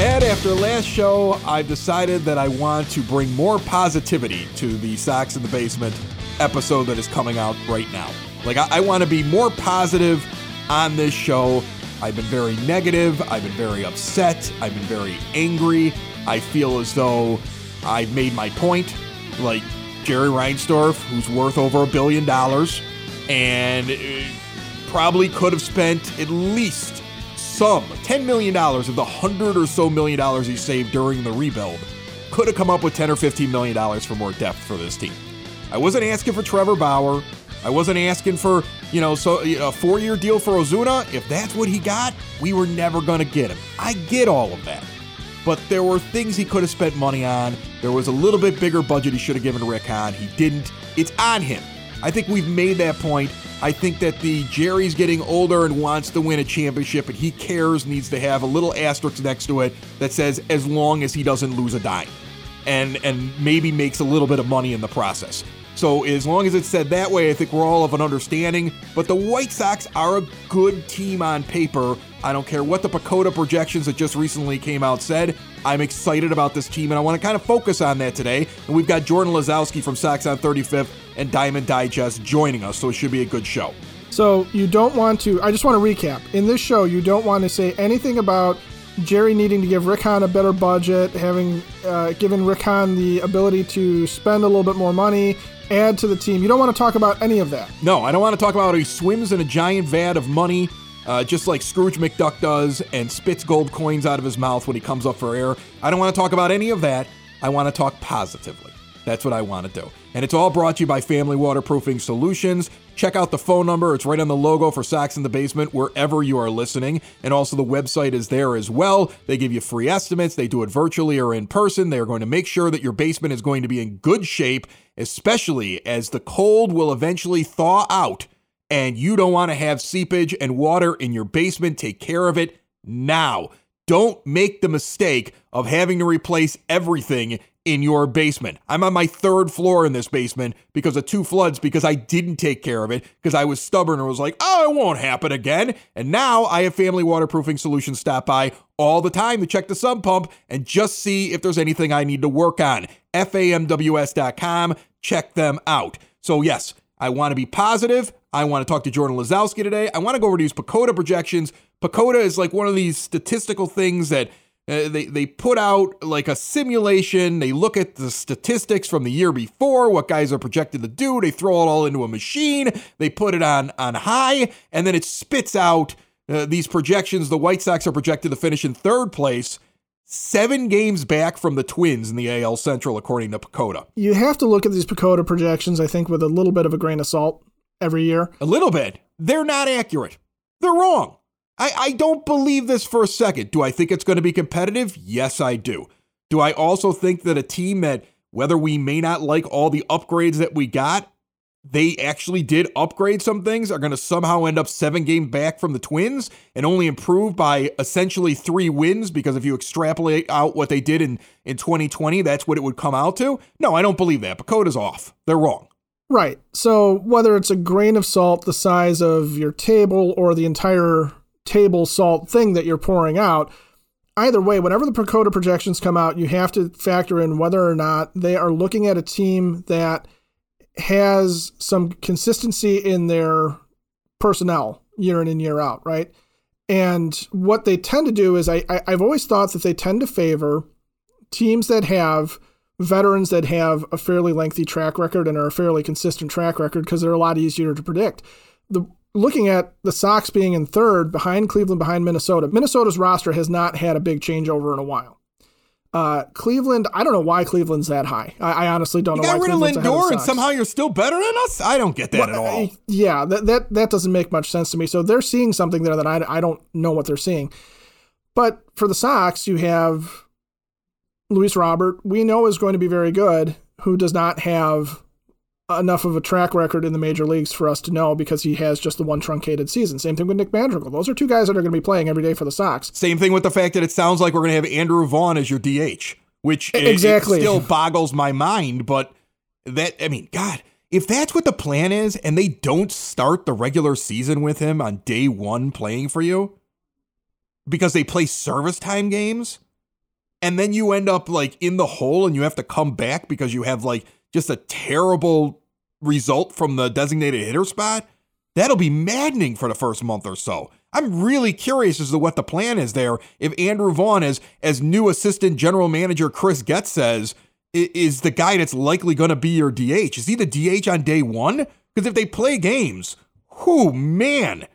And after last show, I've decided that I want to bring more positivity to the Sox in the Basement episode that is coming out right now. Like, I, I want to be more positive on this show. I've been very negative. I've been very upset. I've been very angry. I feel as though I've made my point. Like Jerry Reinsdorf, who's worth over a billion dollars, and uh, probably could have spent at least some $10 million of the 100 or so million dollars he saved during the rebuild could have come up with 10 or 15 million dollars for more depth for this team. I wasn't asking for Trevor Bauer. I wasn't asking for, you know, so a four-year deal for Ozuna. If that's what he got, we were never going to get him. I get all of that. But there were things he could have spent money on. There was a little bit bigger budget he should have given Rick Hahn. He didn't. It's on him. I think we've made that point. I think that the Jerry's getting older and wants to win a championship, and he cares needs to have a little asterisk next to it that says as long as he doesn't lose a dime, and and maybe makes a little bit of money in the process. So as long as it's said that way, I think we're all of an understanding. But the White Sox are a good team on paper. I don't care what the PECOTA projections that just recently came out said. I'm excited about this team, and I want to kind of focus on that today. And we've got Jordan Lazowski from Sox on 35th and Diamond Digest joining us, so it should be a good show. So you don't want to. I just want to recap. In this show, you don't want to say anything about Jerry needing to give Rick Hahn a better budget, having uh, given Rick Hahn the ability to spend a little bit more money, add to the team. You don't want to talk about any of that. No, I don't want to talk about how he swims in a giant vat of money, uh, just like Scrooge McDuck does, and spits gold coins out of his mouth when he comes up for air. I don't want to talk about any of that. I want to talk positively. That's what I want to do. And it's all brought to you by Family Waterproofing Solutions. Check out the phone number. It's right on the logo for Sox in the Basement, wherever you are listening. And also, the website is there as well. They give you free estimates. They do it virtually or in person. They are going to make sure that your basement is going to be in good shape, especially as the cold will eventually thaw out and you don't want to have seepage and water in your basement. Take care of it now. Don't make the mistake of having to replace everything in your basement. I'm on my third floor in this basement because of two floods because I didn't take care of it because I was stubborn and was like, oh, it won't happen again. And now I have family waterproofing solutions stop by all the time to check the sump pump and just see if there's anything I need to work on. FAMWS.com. Check them out. So, yes, I want to be positive. I want to talk to Jordan Lazowski today. I want to go over these PECOTA projections. PECOTA is like one of these statistical things that uh, they they put out like a simulation. They look at the statistics from the year before, what guys are projected to do. They throw it all into a machine. They put it on on high, and then it spits out uh, these projections. The White Sox are projected to finish in third place. Seven games back from the Twins in the AL Central, according to PECOTA. You have to look at these PECOTA projections, I think, with a little bit of a grain of salt every year. A little bit. They're not accurate. They're wrong. I, I don't believe this for a second. Do I think it's going to be competitive? Yes, I do. Do I also think that a team that, whether we may not like all the upgrades that we got, they actually did upgrade some things, are going to somehow end up seven game back from the Twins and only improve by essentially three wins because if you extrapolate out what they did in, in 2020, that's what it would come out to? No, I don't believe that. PECOTA's off. They're wrong. Right. So whether it's a grain of salt the size of your table or the entire table salt thing that you're pouring out. Either way, whenever the PECOTA projections come out, you have to factor in whether or not they are looking at a team that has some consistency in their personnel year in and year out, right? And what they tend to do is, I, I have always thought that they tend to favor teams that have veterans that have a fairly lengthy track record and are a fairly consistent track record because they're a lot easier to predict. The looking at the Sox being in third behind Cleveland, behind Minnesota, Minnesota's roster has not had a big changeover in a while. Uh, Cleveland, I don't know why Cleveland's that high. I, I honestly don't you know got why rid Cleveland's of Lindor and somehow you're still better than us? I don't get that at all. uh, Yeah, that, that that doesn't make much sense to me. So they're seeing something there that I, I don't know what they're seeing. But for the Sox, you have Luis Robert, we know is going to be very good, who does not have enough of a track record in the major leagues for us to know because he has just the one truncated season. Same thing with Nick Madrigal. Those are two guys that are going to be playing every day for the Sox. Same thing with the fact that it sounds like we're going to have Andrew Vaughn as your DH, which exactly it, it still boggles my mind. But that, I mean, God, if that's what the plan is and they don't start the regular season with him on day one playing for you because they play service time games and then you end up like in the hole and you have to come back because you have like just a terrible result from the designated hitter spot, that'll be maddening for the first month or so. I'm really curious as to what the plan is there. If Andrew Vaughn, as as new assistant general manager Chris Getz says, is the guy that's likely going to be your DH. Is he the DH on day one? Because if they play games, whoo man,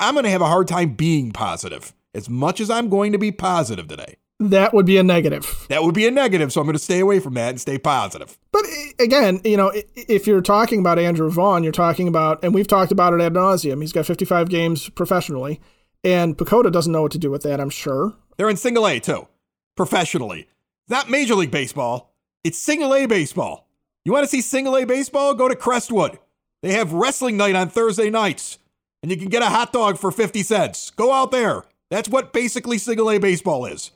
I'm going to have a hard time being positive. As much as I'm going to be positive today. That would be a negative. That would be a negative, so I'm going to stay away from that and stay positive. But eh, again, you know, if you're talking about Andrew Vaughn, you're talking about, and we've talked about it ad nauseum. He's got 55 games professionally, and PECOTA doesn't know what to do with that. I'm sure they're in single A too, professionally. Not Major League Baseball. It's single A baseball. You want to see single A baseball? Go to Crestwood. They have wrestling night on Thursday nights, and you can get a hot dog for 50 cents. Go out there. That's what basically single A baseball is.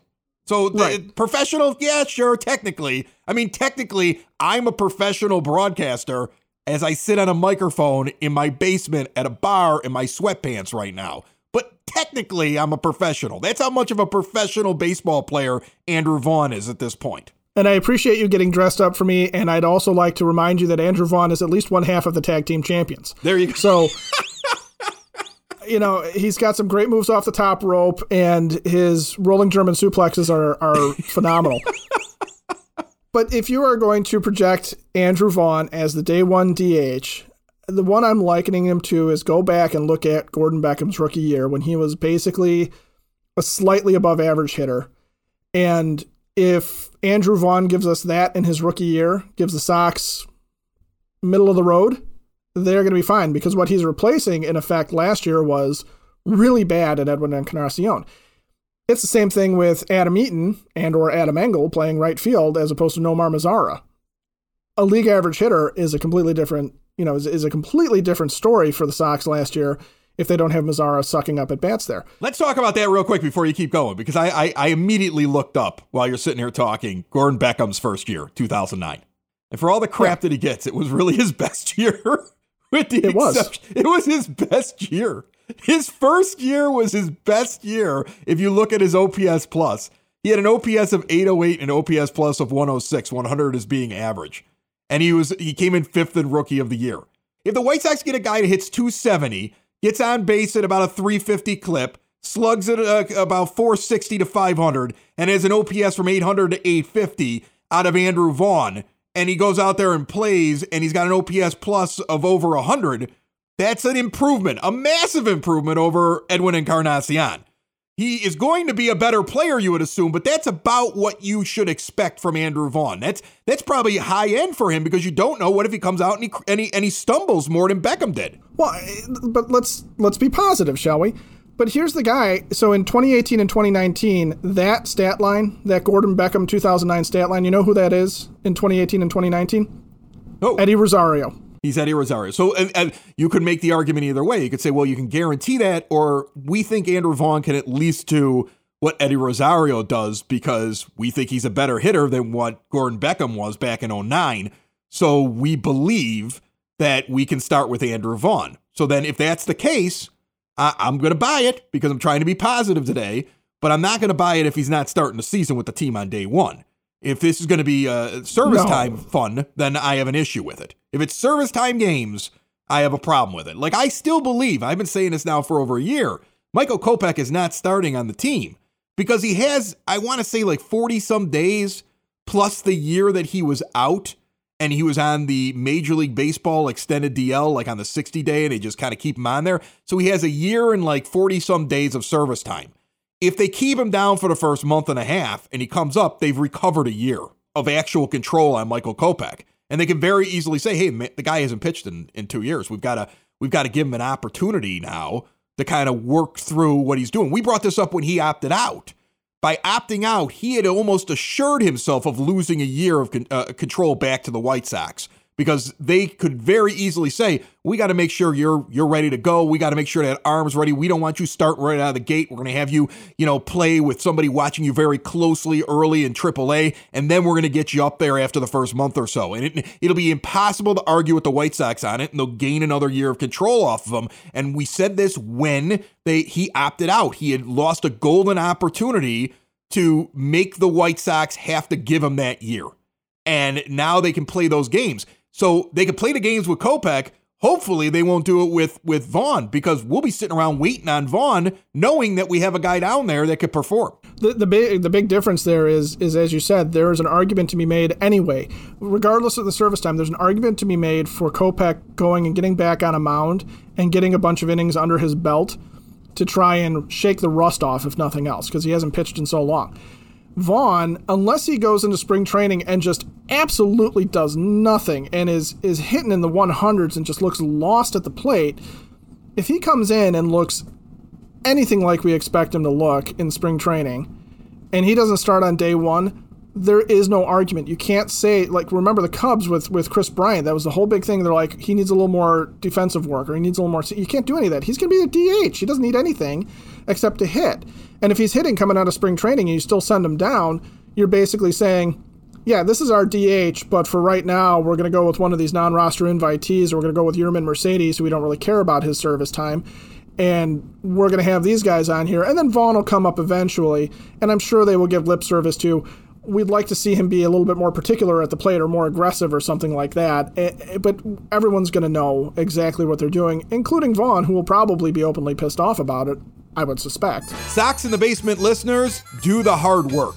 So right. professional, yeah, sure, technically. I mean, technically, I'm a professional broadcaster as I sit on a microphone in my basement at a bar in my sweatpants right now. But technically, I'm a professional. That's how much of a professional baseball player Andrew Vaughn is at this point. And I appreciate you getting dressed up for me. And I'd also like to remind you that Andrew Vaughn is at least one half of the tag team champions. There you go. So you know, he's got some great moves off the top rope, and his rolling German suplexes are are phenomenal. but if you are going to project Andrew Vaughn as the day one DH, the one I'm likening him to is go back and look at Gordon Beckham's rookie year when he was basically a slightly above average hitter. And if Andrew Vaughn gives us that in his rookie year, gives the Sox middle of the road, they're going to be fine because what he's replacing, in effect, last year was really bad at Edwin Encarnacion. It's the same thing with Adam Eaton and or Adam Engel playing right field as opposed to Nomar Mazara. A league average hitter is a completely different, you know, is, is a completely different story for the Sox last year if they don't have Mazara sucking up at bats there. Let's talk about that real quick before you keep going, because I, I, I immediately looked up while you're sitting here talking Gordon Beckham's first year, 2009. And for all the crap that he gets, it was really his best year. With the it was. It was his best year. His first year was his best year if you look at his OPS plus. He had an OPS of 808 and OPS plus of 106, 100 is being average. And he was he came in fifth in rookie of the year. If the White Sox get a guy that hits 270, gets on base at about a 350 clip, slugs at uh, about 460 to 500, and has an OPS from 800 to 850 out of Andrew Vaughn, and he goes out there and plays and he's got an OPS plus of over 100, that's an improvement, a massive improvement over Edwin Encarnacion. He is going to be a better player, you would assume, but that's about what you should expect from Andrew Vaughn. That's that's probably high end for him because you don't know what if he comes out and he and he, and he stumbles more than Beckham did. Well, eh, but let's let's be positive, shall we? But here's the guy. So in 2018 and 2019, that stat line, that Gordon Beckham 2009 stat line, you know who that is in 2018 and 2019? Oh, Eddie Rosario. He's Eddie Rosario. So and, and you could make the argument either way. You could say, well, you can guarantee that, or we think Andrew Vaughn can at least do what Eddie Rosario does because we think he's a better hitter than what Gordon Beckham was back in 09. So we believe that we can start with Andrew Vaughn. So then if that's the case, I, am going to buy it because I'm trying to be positive today, but I'm not going to buy it if he's not starting the season with the team on day one. If this is going to be uh, service no. time fun, then I have an issue with it. If it's service time games, I have a problem with it. Like, I still believe, I've been saying this now for over a year, Michael Kopech is not starting on the team because he has, I want to say, like 40 some days plus the year that he was out and he was on the Major League Baseball extended DL, like on the 60 day, and they just kind of keep him on there. So he has a year and like 40 some days of service time. If they keep him down for the first month and a half and he comes up, they've recovered a year of actual control on Michael Kopech. And they can very easily say, hey, the guy hasn't pitched in, in two years. We've got to we've got to give him an opportunity now to kind of work through what he's doing. We brought this up when he opted out. By opting out, he had almost assured himself of losing a year of con- uh, control back to the White Sox because they could very easily say, "We got to make sure you're you're ready to go. We got to make sure that arms ready. We don't want you start right out of the gate. We're going to have you, you know, play with somebody watching you very closely early in AAA, and then we're going to get you up there after the first month or so. And it, it'll be impossible to argue with the White Sox on it, and they'll gain another year of control off of them. And we said this when they he opted out. He had lost a golden opportunity to make the White Sox have to give him that year. And now they can play those games. So they could play the games with Kopech. Hopefully they won't do it with with Vaughn because we'll be sitting around waiting on Vaughn, knowing that we have a guy down there that could perform. The, the big the big difference there is is as you said there is an argument to be made anyway, regardless of the service time. There's an argument to be made for Kopech going and getting back on a mound and getting a bunch of innings under his belt to try and shake the rust off, if nothing else, because he hasn't pitched in so long. Vaughn, unless he goes into spring training and just absolutely does nothing and is is hitting in the 100s and just looks lost at the plate, if he comes in and looks anything like we expect him to look in spring training and he doesn't start on day 1, there is no argument. You can't say like remember the Cubs with with Kris Bryant. That was the whole big thing. They're like he needs a little more defensive work or he needs a little more. You can't do any of that. He's going to be a DH. He doesn't need anything except to hit. And if he's hitting coming out of spring training and you still send him down, you're basically saying, yeah, this is our DH, but for right now, we're going to go with one of these non-roster invitees, or we're going to go with Yermin Mercedes, who we don't really care about his service time and we're going to have these guys on here. And then Vaughn will come up eventually, and I'm sure they will give lip service to we'd like to see him be a little bit more particular at the plate or more aggressive or something like that. Eh, eh, but everyone's going to know exactly what they're doing, including Vaughn, who will probably be openly pissed off about it. I would suspect. Sox in the Basement listeners, do the hard work.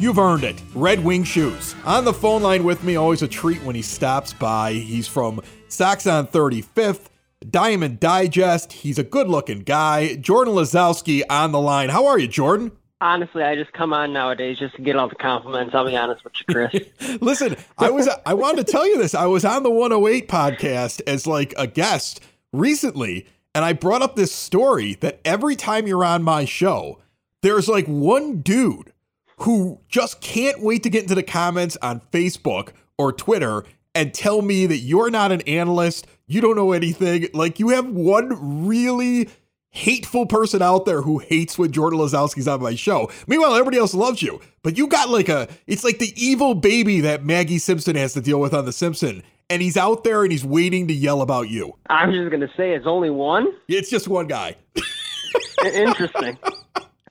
You've earned it. Red Wing Shoes. On the phone line with me, always a treat when he stops by. He's from Sox on 35th. Diamond Digest. He's a good looking guy. Jordan Lazowski on the line. How are you, Jordan? Honestly, I just come on nowadays just to get all the compliments. I'll be honest with you, Chris. Listen, I was I wanted to tell you this. I was on the 108 podcast as like a guest recently, and I brought up this story that every time you're on my show, there's like one dude who just can't wait to get into the comments on Facebook or Twitter and tell me that you're not an analyst, you don't know anything. Like you have one really hateful person out there who hates when Jordan Lazowski's on my show. Meanwhile, everybody else loves you. But you got like a it's like the evil baby that Maggie Simpson has to deal with on The Simpson. And he's out there and he's waiting to yell about you. I'm just gonna say it's only one. It's just one guy. Interesting.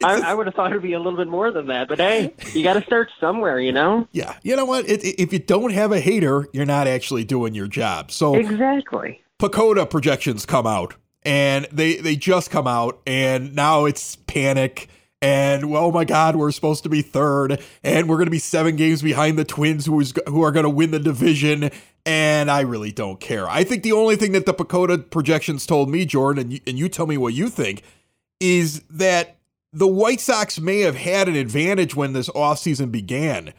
I, I, would have thought it'd be a little bit more than that, but hey, you got to start somewhere, you know. Yeah, you know what? It, if you don't have a hater, you're not actually doing your job. So exactly. PECOTA projections come out, and they they just come out, and now it's panic. And well, oh my God, we're supposed to be third, and we're going to be seven games behind the Twins, who is who are going to win the division. And I really don't care. I think the only thing that the PECOTA projections told me, Jordan, and you, and you tell me what you think, is that the White Sox may have had an advantage when this offseason began,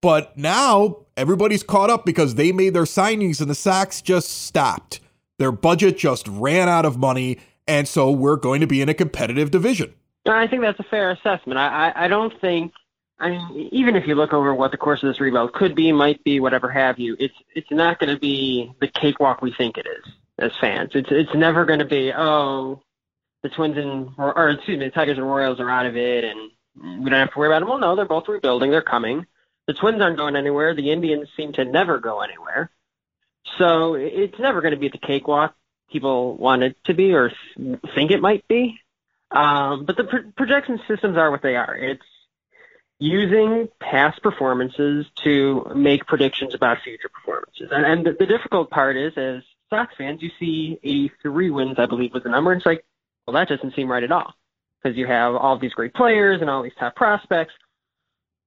but now everybody's caught up because they made their signings and the Sox just stopped. Their budget just ran out of money, and so we're going to be in a competitive division. I think that's a fair assessment. I, I, I don't think. I mean, even if you look over what the course of this rebuild could be, might be, whatever have you, it's it's not going to be the cakewalk we think it is as fans. It's it's never going to be oh the Twins and or, excuse me, the Tigers and Royals are out of it, and we don't have to worry about them. Well, no, they're both rebuilding. They're coming. The Twins aren't going anywhere. The Indians seem to never go anywhere. So it's never going to be the cakewalk people want it to be or think it might be. Um, but the pro- projection systems are what they are. It's using past performances to make predictions about future performances. And, and the, the difficult part is, as Sox fans, you see 83 wins, I believe, was the number. And it's like, well, that doesn't seem right at all because you have all these great players and all these top prospects.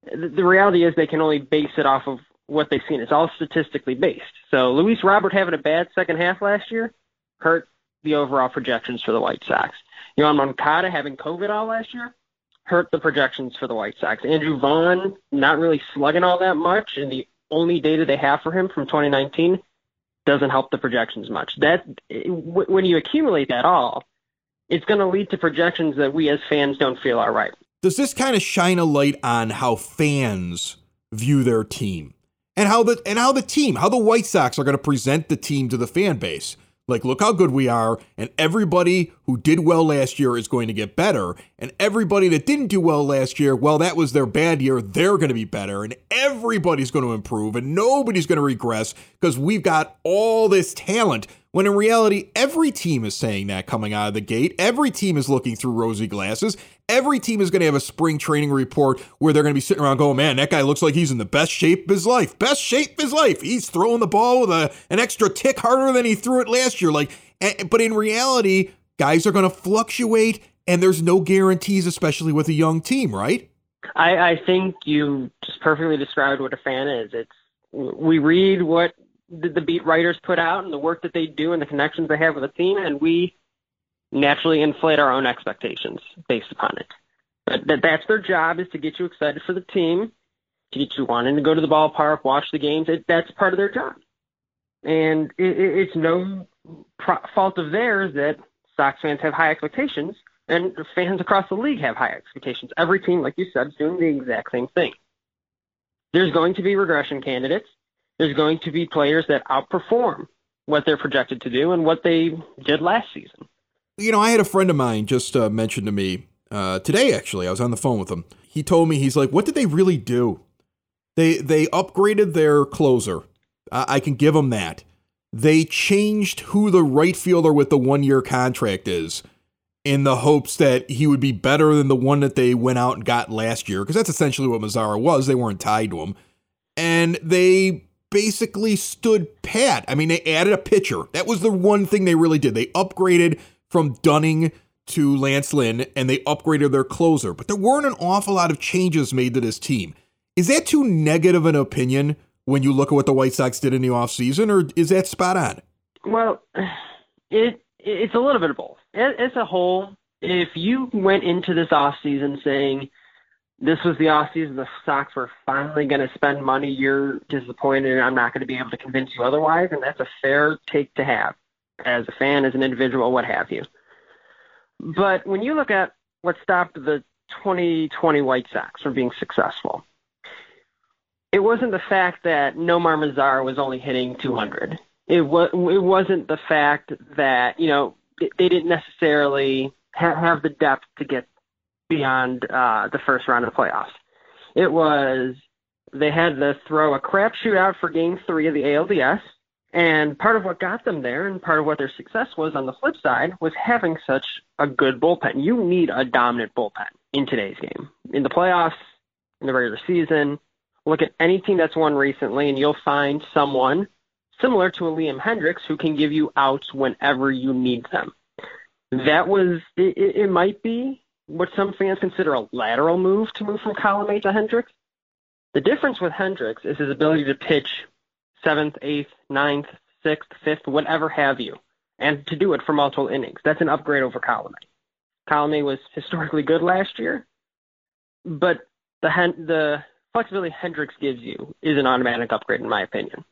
The, the reality is they can only base it off of what they've seen. It's all statistically based. So Luis Robert having a bad second half last year hurt the overall projections for the White Sox. Yoan Moncada having COVID all last year hurt the projections for the White Sox. Andrew Vaughn not really slugging all that much, and the only data they have for him from 2019 doesn't help the projections much. That when you accumulate that all, it's going to lead to projections that we as fans don't feel are right. Does this kind of shine a light on how fans view their team and how the and how the team, how the White Sox are going to present the team to the fan base? Like, look how good we are, and everybody who did well last year is going to get better. And everybody that didn't do well last year, well, that was their bad year, they're going to be better. And everybody's going to improve, and nobody's going to regress because we've got all this talent when in reality, every team is saying that coming out of the gate. Every team is looking through rosy glasses. Every team is going to have a spring training report where they're going to be sitting around going, man, that guy looks like he's in the best shape of his life. Best shape of his life. He's throwing the ball with a, an extra tick harder than he threw it last year. Like, but in reality, guys are going to fluctuate and there's no guarantees, especially with a young team, right? I, I think you just perfectly described what a fan is. It's we read what the beat writers put out and the work that they do and the connections they have with the team, and we naturally inflate our own expectations based upon it. But that, that's their job is to get you excited for the team, to get you wanting to go to the ballpark, watch the games. It, that's part of their job, and it, it, it's no pro- fault of theirs that Sox fans have high expectations and fans across the league have high expectations. Every team, like you said, is doing the exact same thing. There's going to be regression candidates there's going to be players that outperform what they're projected to do and what they did last season. You know, I had a friend of mine just uh, mentioned to me uh, today. Actually, I was on the phone with him. He told me he's like, "What did they really do? They they upgraded their closer. I, I can give them that. They changed who the right fielder with the one year contract is." in the hopes that he would be better than the one that they went out and got last year, because that's essentially what Mazara was. They weren't tied to him. And they basically stood pat. I mean, they added a pitcher. That was the one thing they really did. They upgraded from Dunning to Lance Lynn and they upgraded their closer. But there weren't an awful lot of changes made to this team. Is that too negative an opinion when you look at what the White Sox did in the offseason, or is that spot on? Well, it it's a little bit of both. As a whole, if you went into this offseason saying – this was the off season. The Sox were finally going to spend money. You're disappointed, and I'm not going to be able to convince you otherwise. And that's a fair take to have as a fan, as an individual, what have you. But when you look at what stopped the 2020 White Sox from being successful, it wasn't the fact that Nomar Mazara was only hitting 200. It was. It wasn't the fact that you know they didn't necessarily have the depth to get beyond uh, the first round of the playoffs. It was they had to throw a crapshoot out for Game Three of the ALDS, and part of what got them there, and part of what their success was on the flip side, was having such a good bullpen. You need a dominant bullpen in today's game. In the playoffs, in the regular season, look at any team that's won recently, and you'll find someone similar to a Liam Hendriks who can give you outs whenever you need them. That was it, it might be what some fans consider a lateral move to move from Colomé to Hendriks. The difference with Hendriks is his ability to pitch seventh, eighth, ninth, sixth, fifth, whatever have you, and to do it for multiple innings. That's an upgrade over column A. was historically good last year, but the the flexibility Hendriks gives you is an automatic upgrade, in my opinion.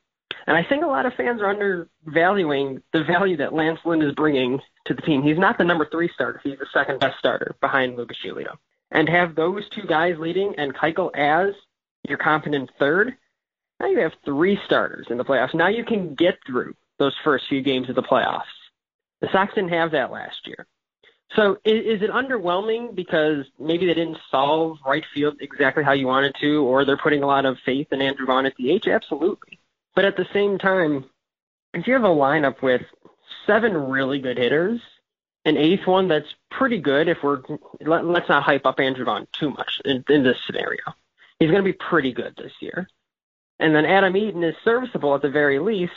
And I think a lot of fans are undervaluing the value that Lance Lynn is bringing to the team. He's not the number three starter. He's the second best starter behind Lucas Giolito. And have those two guys leading and Keuchel as your competent third, now you have three starters in the playoffs. Now you can get through those first few games of the playoffs. The Sox didn't have that last year. So is, is, it underwhelming because maybe they didn't solve right field exactly how you wanted to, or they're putting a lot of faith in Andrew Vaughn at the DH? Absolutely. But at the same time, if you have a lineup with seven really good hitters, an eighth one that's pretty good, if we're let, us not hype up Andrew Vaughn too much in, in this scenario, he's going to be pretty good this year. And then Adam Eaton is serviceable at the very least.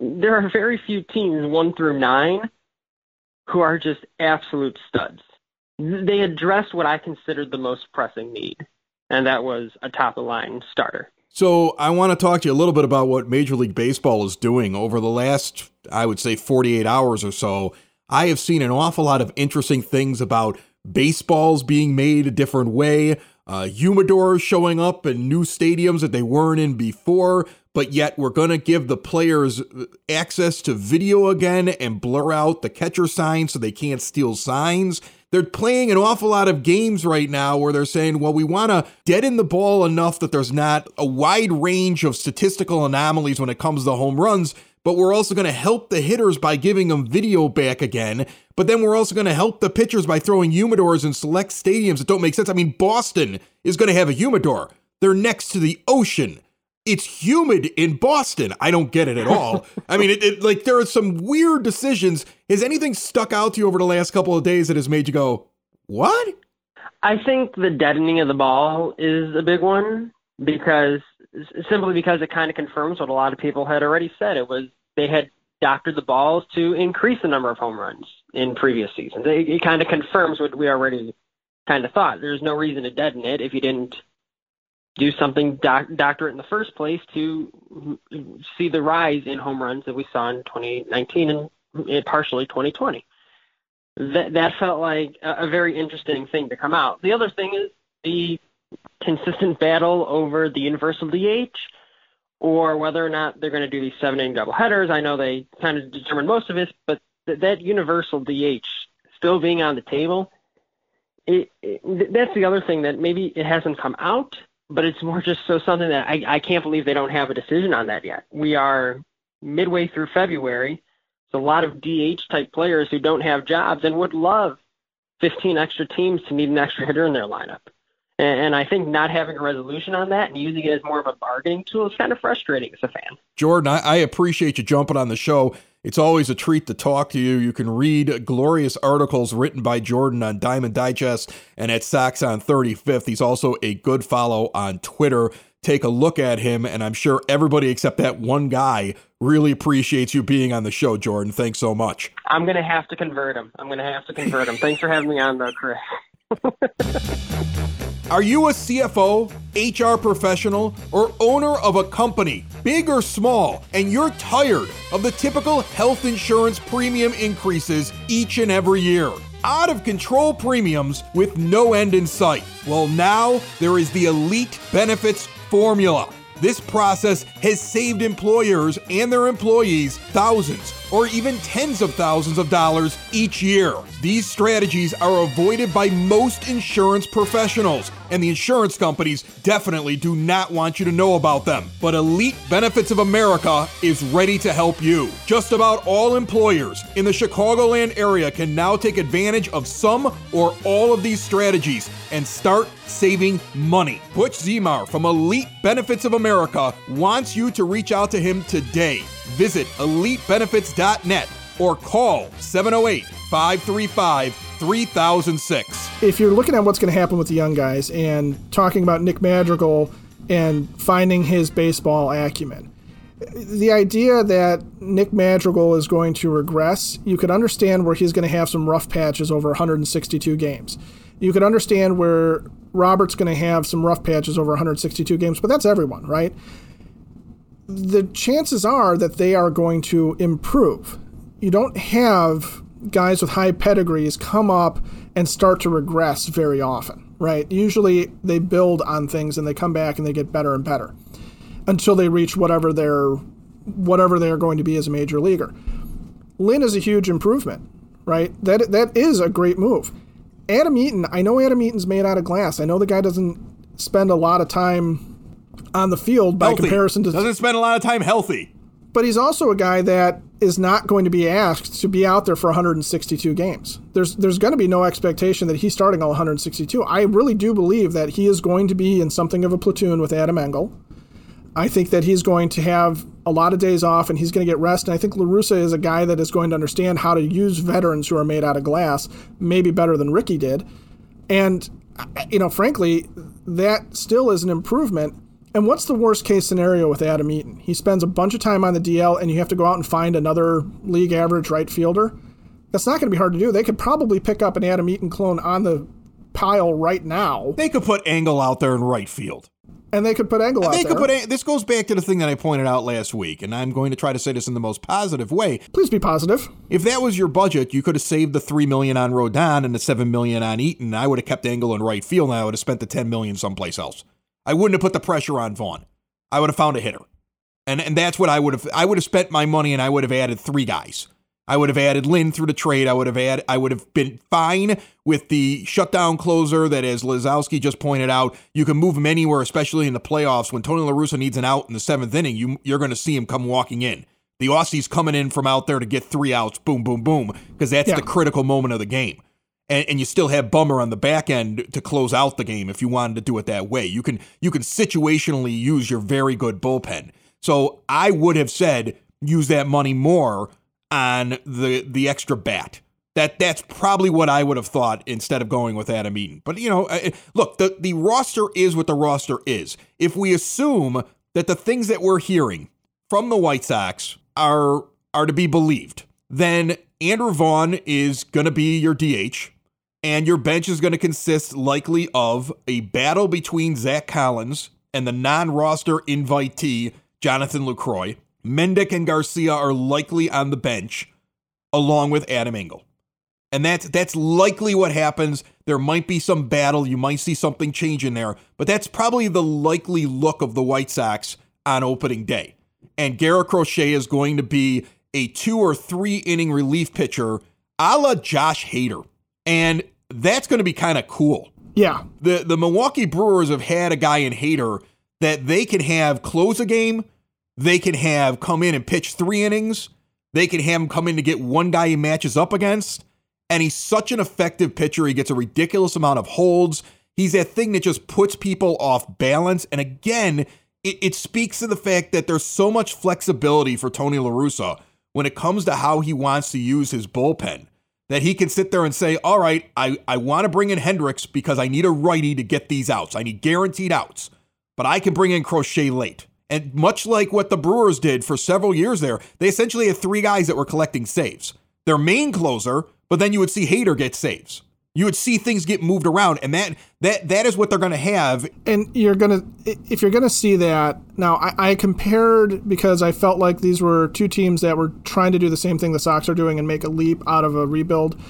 There are very few teams one through nine who are just absolute studs. They addressed what I considered the most pressing need, and that was a top of line starter. So, I want to talk to you a little bit about what Major League Baseball is doing over the last, I would say, 48 hours or so. I have seen an awful lot of interesting things about baseballs being made a different way, uh, humidors showing up in new stadiums that they weren't in before, but yet we're going to give the players access to video again and blur out the catcher signs so they can't steal signs. They're playing an awful lot of games right now where they're saying, well, we want to deaden the ball enough that there's not a wide range of statistical anomalies when it comes to home runs, but we're also going to help the hitters by giving them video back again. But then we're also going to help the pitchers by throwing humidors in select stadiums that don't make sense. I mean, Boston is going to have a humidor. They're next to the ocean it's humid in Boston. I don't get it at all. I mean, it, it, like there are some weird decisions. Has anything stuck out to you over the last couple of days that has made you go, "What?" I think the deadening of the ball is a big one because simply because it kind of confirms what a lot of people had already said. It was they had doctored the balls to increase the number of home runs in previous seasons. It, it kind of confirms what we already kind of thought. There's no reason to deaden it if you didn't do something doc- doctorate in the first place to see the rise in home runs that we saw in 2019 and partially 2020. That that felt like a, a very interesting thing to come out. The other thing is the consistent battle over the universal DH or whether or not they're going to do these seven inning double headers. I know they kind of determined most of this, but th- that universal DH still being on the table, it, it, that's the other thing that maybe it hasn't come out but it's more just so something that I, I can't believe they don't have a decision on that yet. We are midway through February. It's a lot of DH type players who don't have jobs and would love 15 extra teams to need an extra hitter in their lineup. And, and I think not having a resolution on that and using it as more of a bargaining tool is kind of frustrating as a fan. Jordan, I, I appreciate you jumping on the show. It's always a treat to talk to you. You can read glorious articles written by Jordan on Diamond Digest and at Sox on 35th. He's also a good follow on Twitter. Take a look at him, and I'm sure everybody except that one guy really appreciates you being on the show, Jordan. Thanks so much. I'm going to have to convert him. I'm going to have to convert him. Thanks for having me on, though, Chris. Are you a CFO, HR professional, or owner of a company, big or small, and you're tired of the typical health insurance premium increases each and every year? Out of control premiums with no end in sight. Well, now there is the Elite Benefits Formula. This process has saved employers and their employees thousands or even tens of thousands of dollars each year. These strategies are avoided by most insurance professionals, and the insurance companies definitely do not want you to know about them. But Elite Benefits of America is ready to help you. Just about all employers in the Chicagoland area can now take advantage of some or all of these strategies and start saving money. Butch Zimar from Elite Benefits of America wants you to reach out to him today. Visit elitebenefits.net or call 708 535 3006. If you're looking at what's going to happen with the young guys and talking about Nick Madrigal and finding his baseball acumen, the idea that Nick Madrigal is going to regress, you could understand where he's going to have some rough patches over 162 games. You could understand where Robert's going to have some rough patches over 162 games, but that's everyone, right? The chances are that they are going to improve. You don't have guys with high pedigrees come up and start to regress very often, right? Usually they build on things and they come back and they get better and better until they reach whatever they're whatever they are going to be as a major leaguer. Lynn is a huge improvement, right? That that is a great move. Adam Eaton, I know Adam Eaton's made out of glass. I know the guy doesn't spend a lot of time on the field by healthy. comparison to doesn't spend a lot of time healthy. But he's also a guy that is not going to be asked to be out there for 162 games. There's there's going to be no expectation that he's starting all 162. I really do believe that he is going to be in something of a platoon with Adam Engel. I think that he's going to have a lot of days off and he's going to get rest. And I think La Russa is a guy that is going to understand how to use veterans who are made out of glass, maybe better than Ricky did. And, you know, frankly, that still is an improvement. And what's the worst case scenario with Adam Eaton? He spends a bunch of time on the DL and you have to go out and find another league average right fielder. That's not going to be hard to do. They could probably pick up an Adam Eaton clone on the pile right now. They could put Engel out there in right field. And they could put Engel out They there. could put. This goes back to the thing that I pointed out last week, and I'm going to try to say this in the most positive way. Please be positive. If that was your budget, you could have saved the three million on Rodon and the seven million on Eaton. I would have kept Engel in right field, and I would have spent the ten million someplace else. I wouldn't have put the pressure on Vaughn. I would have found a hitter, and and that's what I would have. I would have spent my money, and I would have added three guys. I would have added Lynn through the trade. I would have added. I would have been fine with the shutdown closer that, as Lazowski just pointed out, you can move him anywhere, especially in the playoffs. When Tony La Russa needs an out in the seventh inning, you you're going to see him come walking in. The Aussie's coming in from out there to get three outs, boom, boom, boom, because that's Yeah. the critical moment of the game. And, and you still have Bummer on the back end to close out the game if you wanted to do it that way. You can you can situationally use your very good bullpen. So I would have said use that money more on the the extra bat. That that's probably what I would have thought instead of going with Adam Eaton. But you know, look, the the roster is what the roster is. If we assume that the things that we're hearing from the White Sox are are to be believed, then Andrew Vaughn is going to be your DH, and your bench is going to consist likely of a battle between Zach Collins and the non-roster invitee Jonathan Lucroy. Mendick and Garcia are likely on the bench, along with Adam Engel. And that's that's likely what happens. There might be some battle. You might see something change in there, but that's probably the likely look of the White Sox on opening day. And Garrett Crochet is going to be a two or three inning relief pitcher, a la Josh Hader, and that's going to be kind of cool Yeah. the the Milwaukee Brewers have had a guy in Hader that they can have close a game, they can have come in and pitch three innings, they can have him come in to get one guy he matches up against, and he's such an effective pitcher. He gets a ridiculous amount of holds. He's that thing that just puts people off balance. And again, it, it speaks to the fact that there's so much flexibility for Tony La Russa when it comes to how he wants to use his bullpen that he can sit there and say, all right, I, I want to bring in Hendriks because I need a righty to get these outs. I need guaranteed outs, but I can bring in Crochet late. And much like what the Brewers did for several years there, they essentially had three guys that were collecting saves. Their main closer, but then you would see Hader get saves. You would see things get moved around, and that that that is what they're going to have. and you're gonna if you're gonna see that now I, I compared because i felt like these were two teams that were trying to do the same thing the sox are doing and make a leap out of a rebuild.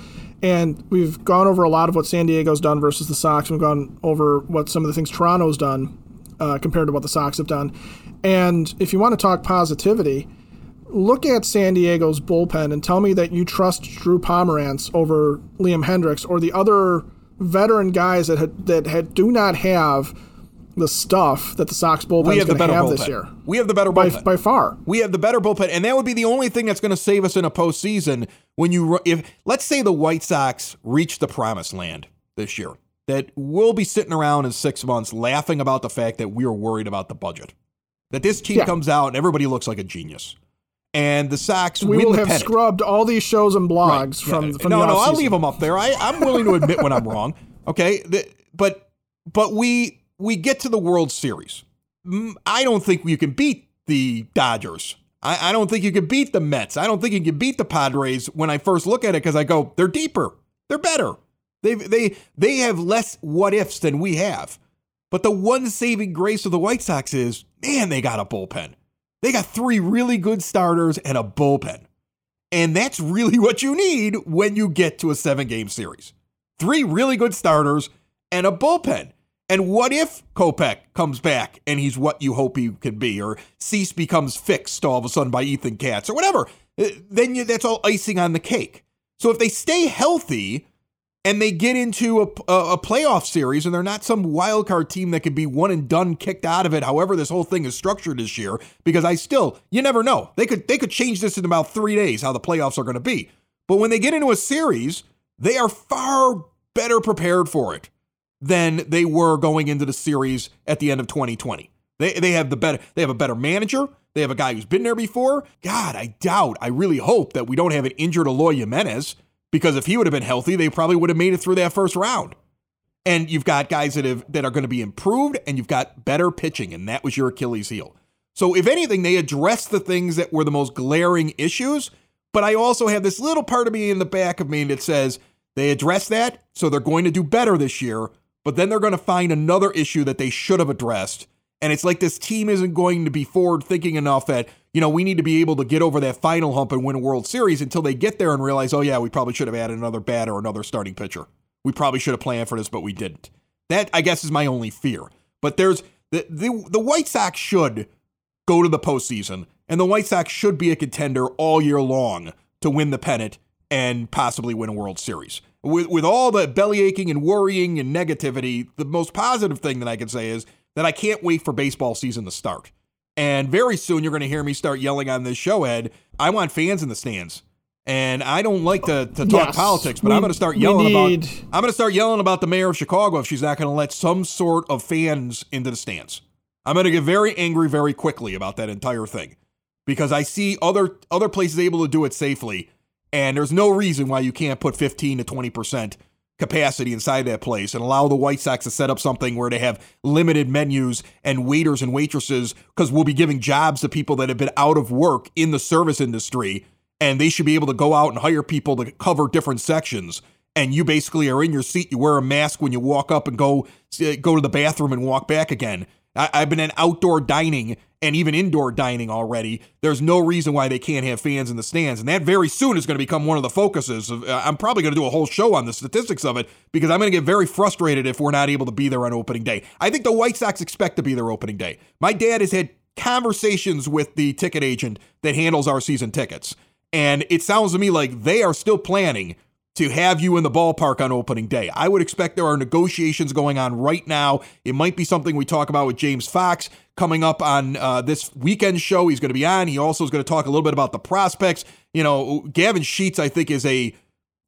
And we've gone over a lot of what san diego's done versus the sox. We've gone over what some of the things toronto's done uh, compared to what the sox have done. And if you want to talk positivity look at San Diego's bullpen and tell me that you trust Drew Pomeranz over Liam Hendriks or the other veteran guys that had, that had, do not have the stuff that the Sox bullpen is going to have bullpen. this year We have the better bullpen. by far. We have the better bullpen, and that would be the only thing that's going to save us in a postseason. When you, if let's say the White Sox reach the promised land this year, that we'll be sitting around in six months laughing about the fact that we are worried about the budget. That this team Yeah. comes out and everybody looks like a genius, and the Sox We will have pennant. scrubbed all these shows and blogs Yeah. from, from no, the no, I'll leave them up there. I, I'm willing to admit when I'm wrong. Okay, The- but but we we get to the World Series. I don't think you can beat the Dodgers. I, I don't think you can beat the Mets. I don't think you can beat the Padres. When I first look at it, because I go, they're deeper, they're better. They they they have less what ifs than we have. But the one saving grace of the White Sox is, man, they got a bullpen. They got three really good starters and a bullpen. And that's really what you need when you get to a seven game series. Three really good starters and a bullpen. And what if Kopech comes back and he's what you hope he can be, or Cease becomes fixed all of a sudden by Ethan Katz, or whatever? Uh, Then you, that's all icing on the cake. So if they stay healthy, and they get into a, a, playoff series and they're not some wild card team that could be one and done kicked out of it however this whole thing is structured this year because i still you never know. They could they could change this in about three days how the playoffs are going to be. But when they get into a series they are far better prepared for it than they were going into the series at the end of 2020 they, they have the better they have a better manager. They have a guy who's been there before. God i doubt i really hope that we don't have an injured Eloy Jimenez because if he would have been healthy, they probably would have made it through that first round. And you've got guys that have that are going to be improved, and you've got better pitching, and that was your Achilles heel. So if anything, they addressed the things that were the most glaring issues. But I also have this little part of me in the back of me that says they addressed that, so they're going to do better this year. But then they're going to find another issue that they should have addressed. And it's like this team isn't going to be forward thinking enough that you know, we need to be able to get over that final hump and win a World Series until they get there and realize, oh, yeah, we probably should have added another batter or another starting pitcher. We probably should have planned for this, but we didn't. That, I guess, is my only fear. But there's the, the, the White Sox should go to the postseason, and the White Sox should be a contender all year long to win the pennant and possibly win a World Series. With, with all the belly aching and worrying and negativity, the most positive thing that I can say is that I can't wait for baseball season to start. And very soon you're going to hear me start yelling on this show, Ed. I want fans in the stands. And I don't like to, to talk yes, politics, but we, I'm going to start yelling need... about I'm going to start yelling about the mayor of Chicago if she's not going to let some sort of fans into the stands. I'm going to get very angry very quickly about that entire thing because I see other other places able to do it safely, and there's no reason why you can't put 15 to 20 percent capacity inside that place and allow the White Sox to set up something where they have limited menus and waiters and waitresses because we'll be giving jobs to people that have been out of work in the service industry and they should be able to go out and hire people to cover different sections. And you basically are in your seat you wear a mask when you walk up and go uh, go to the bathroom and walk back again. I, have been in outdoor dining and even indoor dining already. There's no reason why they can't have fans in the stands. And that very soon is going to become one of the focuses. Of, uh, I'm probably going to do a whole show on the statistics of it because I'm going to get very frustrated if we're not able to be there on opening day. I think the White Sox expect to be there opening day. My dad has had conversations with the ticket agent that handles our season tickets. And it sounds to me like they are still planning to have you in the ballpark on opening day. I would expect there are negotiations going on right now. It might be something we talk about with James Fox coming up on uh, this weekend show. He's going to be on. He also is going to talk a little bit about the prospects. You know, Gavin Sheets, I think, is a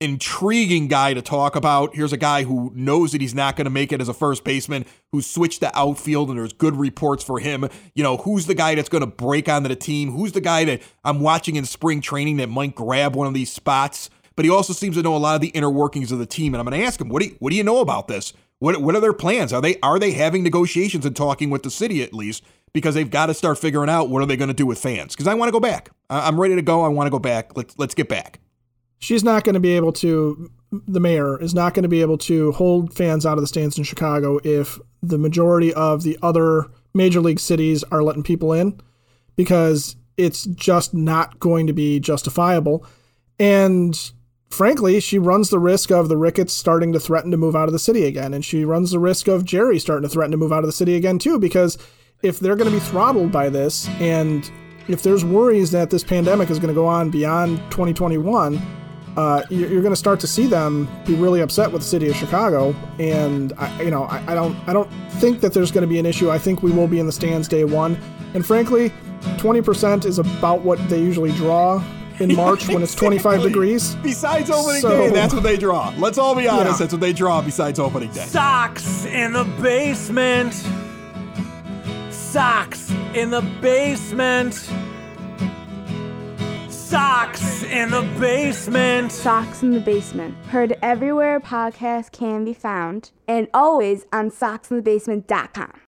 intriguing guy to talk about. Here's a guy who knows that he's not going to make it as a first baseman, who switched to outfield, and there's good reports for him. You know, who's the guy that's going to break onto the team? Who's the guy that I'm watching in spring training that might grab one of these spots? But he also seems to know a lot of the inner workings of the team. And I'm going to ask him, what do you, what do you know about this? What what are their plans? Are they are they having negotiations and talking with the city at least? Because they've got to start figuring out what are they going to do with fans. Because I want to go back. I'm ready to go. I want to go back. Let's let's get back. She's not going to be able to. The mayor is not going to be able to hold fans out of the stands in Chicago if the majority of the other major league cities are letting people in, because it's just not going to be justifiable. And frankly, she runs the risk of the Ricketts starting to threaten to move out of the city again. And she runs the risk of Jerry starting to threaten to move out of the city again, too, because if they're going to be throttled by this and if there's worries that this pandemic is going to go on beyond 2021, uh, you're going to start to see them be really upset with the city of Chicago. And I, you know, I, I don't, I don't think that there's going to be an issue. I think we will be in the stands day one. And frankly, 20% is about what they usually draw in March when it's 25 degrees. Besides opening so, day, that's what they draw. Let's all be honest, yeah. that's what they draw besides opening day. Sox in the Basement. Sox in the Basement. Sox in the Basement. Sox in the Basement. Heard everywhere a podcast can be found and always on soxinthebasement.com.